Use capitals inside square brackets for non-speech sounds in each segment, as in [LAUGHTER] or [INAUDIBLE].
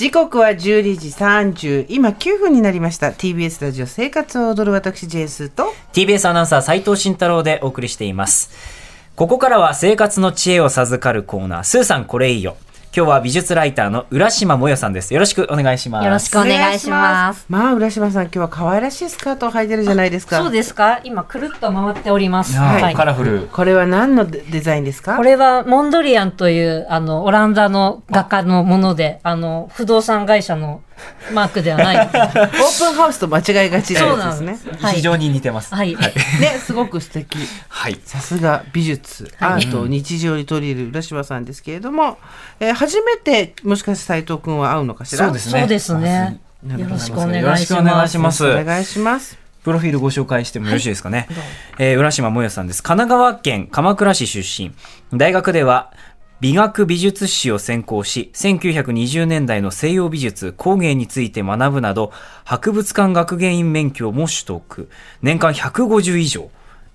時刻は12時30今9分になりました。TBS ラジオ生活を踊る私ジェイスと。TBS アナウンサー斉藤慎太郎でお送りしています。ここからは生活の知恵を授かるコーナー。スーさんこれいいよ。今日は美術ライターの浦島もよさんです。よろしくお願いします。よろしくお願いします。まあ浦島さん今日は可愛らしいスカートを履いてるじゃないですか。そうですか？今くるっと回っております。はい、カラフル。これは何のデザインですか？これはモンドリアンというあのオランダの画家のもので、あの不動産会社のマークではない。[LAUGHS] オープンハウスと間違いがちなやつですね。はい、非常に似てます。はい。ね、すごく素敵。はい。さすが美術、アートを日常に取り入れる浦島さんですけれども、えー、初めてもしかして斉藤君は会うのかしら？そうですね。そうですね。よろしくお願いします。お願いします。お願いします。プロフィールご紹介してもよろしいですかね？はい、えー、浦島もよさんです。神奈川県鎌倉市出身。大学では美学美術史を専攻し、1920年代の西洋美術、工芸について学ぶなど、博物館学芸員免許も取得。年間150以上。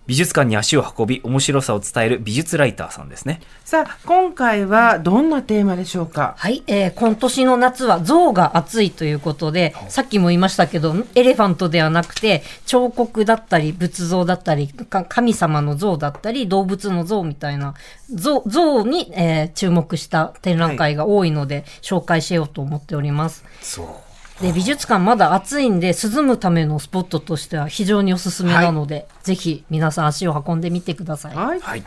美術館に足を運び、面白さを伝える美術ライターさんですね。さあ、今回はどんなテーマでしょうか？はい、えー、今年の夏は象が暑いということで、さっきも言いましたけど、エレファントではなくて、彫刻だったり、仏像だったり、神様の像だったり、動物の像みたいな、像像に、えー、注目した展覧会が多いので、はい、紹介しようと思っております。そう。で美術館まだ暑いんで涼むためのスポットとしては非常におすすめなので、はい、ぜひ皆さん足を運んでみてください。はい、はい、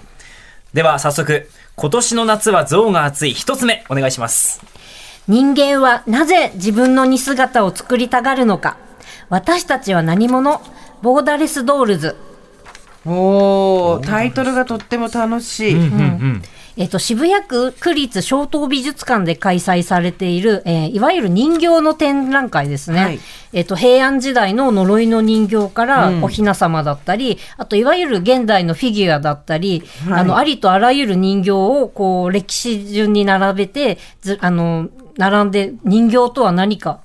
では早速今年の夏は象が暑い一つ目お願いします。人間はなぜ自分の似姿を作りたがるのか。私たちは何者？ボーダレスドールズ。おおタイトルがとっても楽しい。うんうんうんえっと、渋谷区区立小東美術館で開催されている、えー、いわゆる人形の展覧会ですね。はい、えっと、平安時代の呪いの人形からお雛様だったり、うん、あと、いわゆる現代のフィギュアだったり、はい、あの、ありとあらゆる人形を、こう、歴史順に並べて、ず、あの、並んで人形とは何か、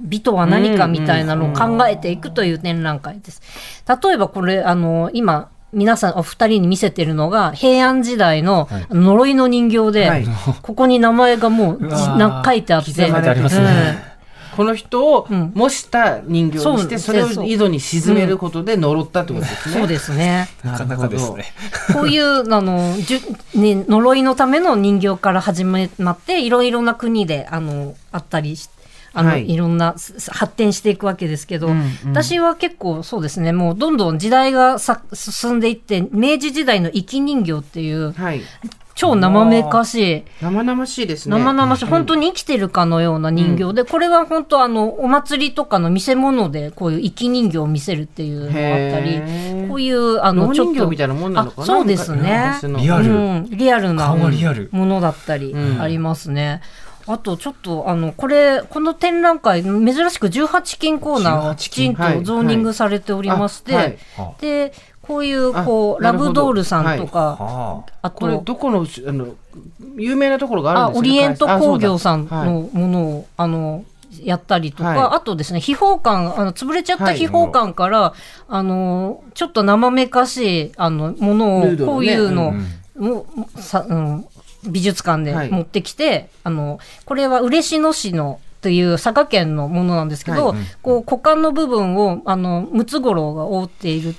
美とは何かみたいなのを考えていくという展覧会です。例えばこれ、あの、今、皆さんお二人に見せてるのが平安時代の呪いの人形で、はい、ここに名前がもうな書いてあって、ね。うん、この人を模した人形にして、うん、それを井戸に沈めることで呪ったってことですね。そうですね。なかなかですね。こういうあのじゅ、ね、呪いのための人形から始まっていろいろな国であのあったりして。あの、はい、いろんな発展していくわけですけど、うんうん、私は結構そうですね、もうどんどん時代がさ進んでいって、明治時代の生き人形っていう、はい、超生めかしい。生々しいですね。生々しい。本当に生きてるかのような人形で、うん、これは本当あの、お祭りとかの見せ物で、こういう生き人形を見せるっていうのがあったり、こういう、あの、ちょっと。みたいなもんなのかな？そうですね。リアル、うん。リアルなもリアルのだったり、ありますね。あとちょっとあのこれこの展覧会珍しく18金コーナーがきちんとゾーニングされておりまして、はいはい、でこういうこうラブドールさんとか、はい、あ。とこれどこのあの有名なところがあるんですかオリエント工業さんのものをあのやったりとか、はい、あとですね、秘宝館、あの、潰れちゃった秘宝館から、はい、あの、ちょっと生めかしい、あの、ものを、こういうの、ねうん、もさ、うん、美術館で持ってきて、はい、あの、これは嬉野市のという佐賀県のものなんですけど、はい、こう股間の部分をあのムツゴロウが覆っている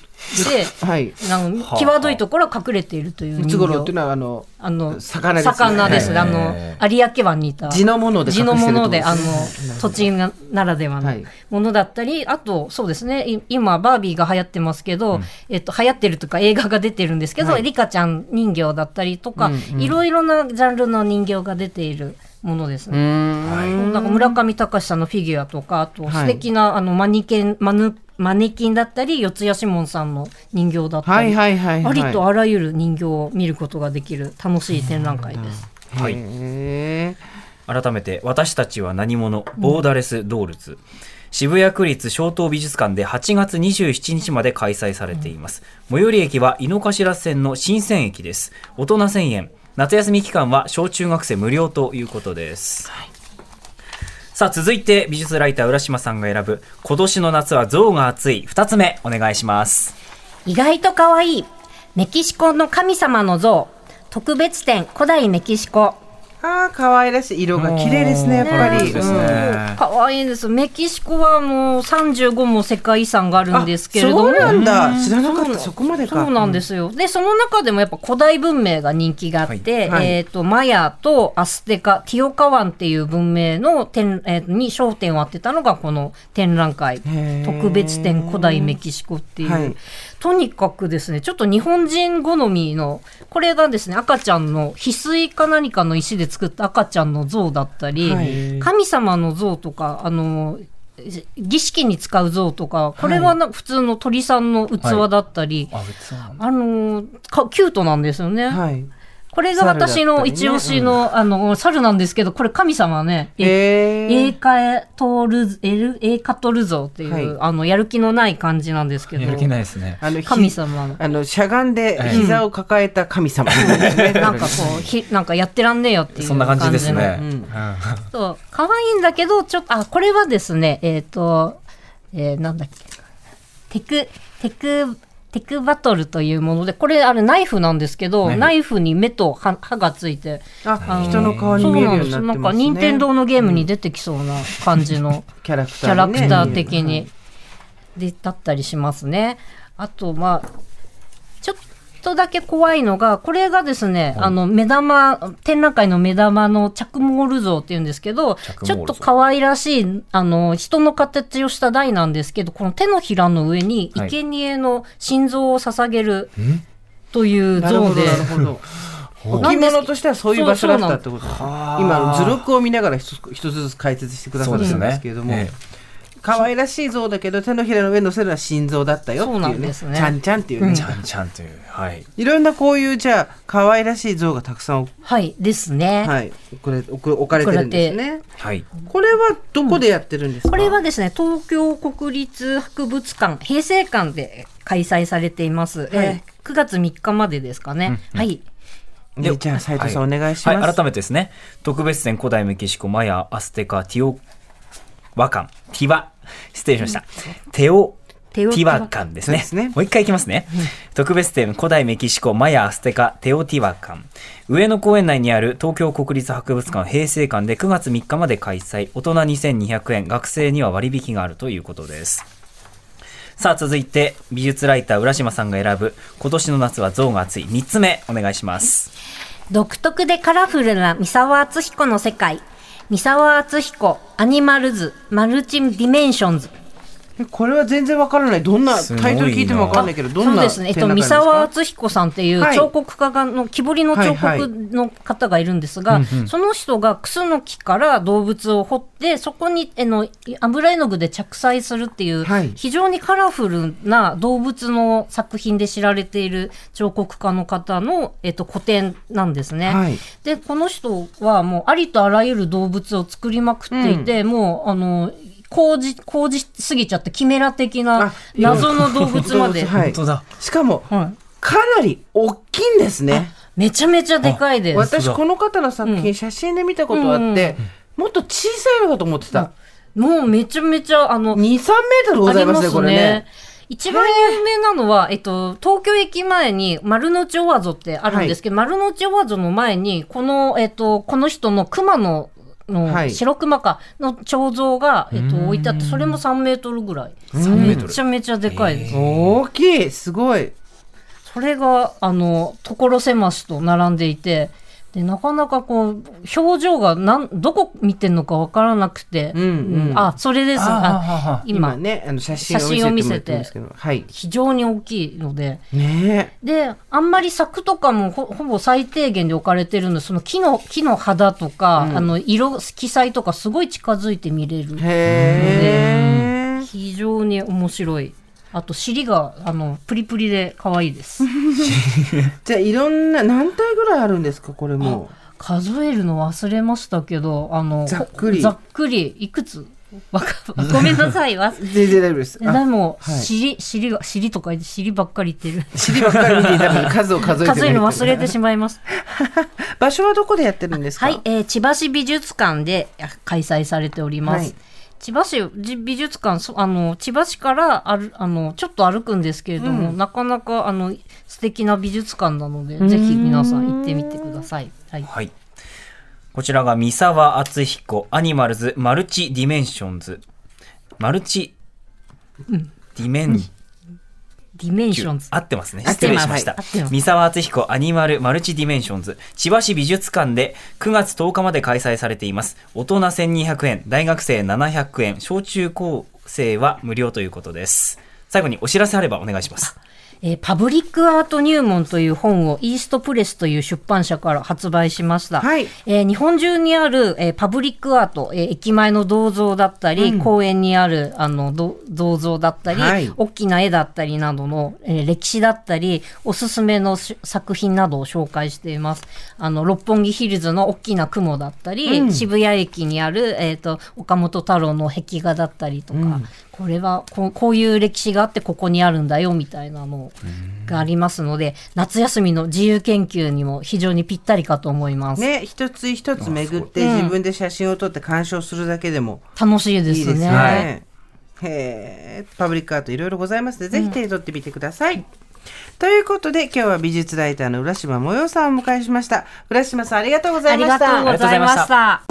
で、はい、あ。の際どいところは隠れているというムツゴロウっていうのはあのあの魚です、ね、魚です、あの有明湾にいた。地のもので地のものであの土地ならではのものだったり、あとそうですね今バービーが流行ってますけど、うん、えっと流行ってるとか映画が出てるんですけど、はい、リカちゃん人形だったりとか、いろいろなジャンルの人形が出ている。ものですね。なんか村上隆さんのフィギュアとか、あと素敵な、はい、あのマニケンマヌマネキンだったり四谷志門さんの人形だったり、はいはいはいはい、ありとあらゆる人形を見ることができる楽しい展覧会です。はい。改めて私たちは何者ボーダレスドールズ。うん渋谷区立小東美術館で8月27日まで開催されています。最寄り駅は井の頭線の新線駅です。大人1000円。夏休み期間は小中学生無料ということです。はい、さあ、続いて美術ライター浦島さんが選ぶ今年の夏は象が熱い2つ目お願いします。意外と可愛いメキシコの神様の像特別展古代メキシコああ可愛らしい色が綺麗ですねやっぱり。ですね可愛いです。メキシコはもう35も世界遺産があるんですけれども。そうなんだ。知らなかったそこまでか。そうなんですよ。でその中でもやっぱ古代文明が人気があって、はいえっ、とマヤとアステカ、ティオカワンっていう文明の点、えーに焦点を当てたのがこの展覧会特別展古代メキシコっていう。はいとにかくですね、ちょっと日本人好みの、これがですね、赤ちゃんの翡翠か何かの石で作った赤ちゃんの像だったり、はい。神様の像とか、あの、儀式に使う像とか、これはな、普通の鳥さんの器だったり、あ別なんだ。あのか、キュートなんですよね。はい。これが私の一押しの、あの、猿なんですけど、これ神様ね、ええエーーカエトル、エル、エーカトル像っていう、はい。あの、やる気のない感じなんですけど、やる気ないですね。あのひ神様の。あのしゃがんで膝を抱えた神様。ね。なんかこう、ひ、なんかやってらんねえよっていうそんな感じですね、うん。うんそう、可愛いんだけど、ちょっと、あ、これはですね、えっ、と、えーなんだっけ。テク、テク、テクバトルというもので、これ、あれ、ナイフなんですけど、ナイフに目と歯歯がついて、あ人の顔に見えるようになってますね。そうなんです。なんか、任天堂のゲームに出てきそうな感じのキャラクキターにねャラクター的に、で、だったりしますね。あと、まあ、ちょっとだけ怖いのが、これがですね、あの、目玉、展覧会の目玉のチャクモール像っていうんですけど、ちょっと可愛らしい、あの、人の形をした台なんですけど、この手のひらの上に、はい。生贄の心臓を捧げるという像で、なるほどなるほど。置物としてはそういう場所だったってことです今図録を見ながら一つ一つずつ解説してくださってるんですけれども、え可愛らしい像だけど手のひらの上に乗せるのは心臓だったよってそうないうんねですね。ちゃんちゃんっていうね、うん。ちゃんちゃんという。はい。いろんなこういうじゃあ可愛らしい像がたくさん、はい、ですね。はい、これ置く置かれてるんですね。はい。これはどこでやってるんですか、これはですね、東京国立博物館、平成館で開催されています。えー9月3日までですかね。はい。でじゃあ斉藤さん、お願いします、はい、改めてですね。特別展古代メキシコマヤアステカティオワカンティワ。失礼しました、テオ。テオティワ。カンですね。すね。もう一回いきますね、特別展古代メキシコマヤアステカテオティワカン。上野公園内にある東京国立博物館平成館で9月3日まで開催。大人2200円。学生には割引があるということです。さあ続いて美術ライター浦島さんが選ぶ今年の夏は象が熱い。3つ目お願いします。独特でカラフルな三沢厚彦の世界。三沢厚彦、 Animals、Multi-Dimensions。えこれは全然わからない。どんなタイトル聞いてもわかんないけどどんなそうですね。えっと、三沢厚彦さんっていうはい。彫刻家がの、木彫りの彫刻の方がいるんですが、その人がクスノキから動物を彫って、そこに、えの、油絵の具で着彩するっていう、はい。非常にカラフルな動物の作品で知られている彫刻家の方の、えっと、個展なんですね。はい。で、この人はもうありとあらゆる動物を作りまくっていて、もう、あの、工事、工事すぎちゃって、キメラ的なあ謎の動物まで。はい本当だ。しかもはい。かなり大きいんですね。めちゃめちゃでかいです。私この方の作品、うん。写真で見たことあって、もっと小さいのかと思ってた、もうめちゃめちゃ、あの、23メートルございますねこれね。一番有名なのは、えっと、東京駅前に丸の内オワゾってあるんですけど、丸の内オワゾの前に、この、えっと、この人の熊の、のはい。白熊かの彫像が、えっと、置いてあって、それも3メートルぐらい。3メートル。めちゃめちゃでかいです。大きい。すごい。それが、あの、所狭しと並んでいて、で、なかなかこう、表情がなん、どこ見てんのかわからなくて、うんうん。あ、それです。あ今。今、ねあの写真を見せてはい。非常に大きいので、ね。で、あんまり柵とかもほほぼ最低限で置かれてるので、その木の、木の肌とか、うん。あの、色、色彩とかすごい近づいて見れるえ。へえ非常に面白い。あと、尻が、あの、プリプリで可愛いです。[LAUGHS] じゃあいろんな何体ぐらいあるんですか？これも数えるの忘れましたけど、あの、ざっくりざっくり、いくつ？わか、[LAUGHS] ごめんなさい。わ [LAUGHS] 全然大丈夫ですであも、はい尻、尻が、尻とか尻ばっかり言ってる。尻ばっかり見ていた数を数えて数えるの忘れてしまいます。場所はどこでやってるんですか？はい、えー千葉市美術館であ開催されております。はい千葉市じ美術館そあの千葉市からあるあのちょっと歩くんですけれども、うん。なかなかあの素敵な美術館なのでん。ぜひ皆さん行ってみてください。はい、はい。こちらが三沢厚彦 Animals Multi-Dimensions。Multi-Dimen、 Dimensions。合ってますね。失礼しました三沢厚彦 Animal Multi-Dimensions 千葉市美術館で9月10日まで開催されています。大人1200円、大学生700円、小中高生は無料ということです。最後にお知らせあればお願いします。えーパブリックアート入門という本をイーストプレスという出版社から発売しました。はい。えー日本中にある、えーパブリックアート、えー駅前の銅像だったり、公園にあるあのど銅像だったり、はい。大きな絵だったりなどの、えー歴史だったり、おすすめのし作品などを紹介しています。あの、六本木ヒルズの大きな雲だったり、渋谷駅にある、えっ、と、岡本太郎の壁画だったりとか、これはこう、こういう歴史があってここにあるんだよみたいなのがありますので、夏休みの自由研究にも非常にぴったりかと思います。ね、一つ一つ巡って自分で写真を撮って鑑賞するだけでも楽しいですね。いいですね。へえ、パブリックアートいろいろございますので、ぜひ手に取ってみてください。ということで、今日は美術ライターの浦島もよさんをお迎えしました。浦島さん、ありがとうござありいました。がとうございました。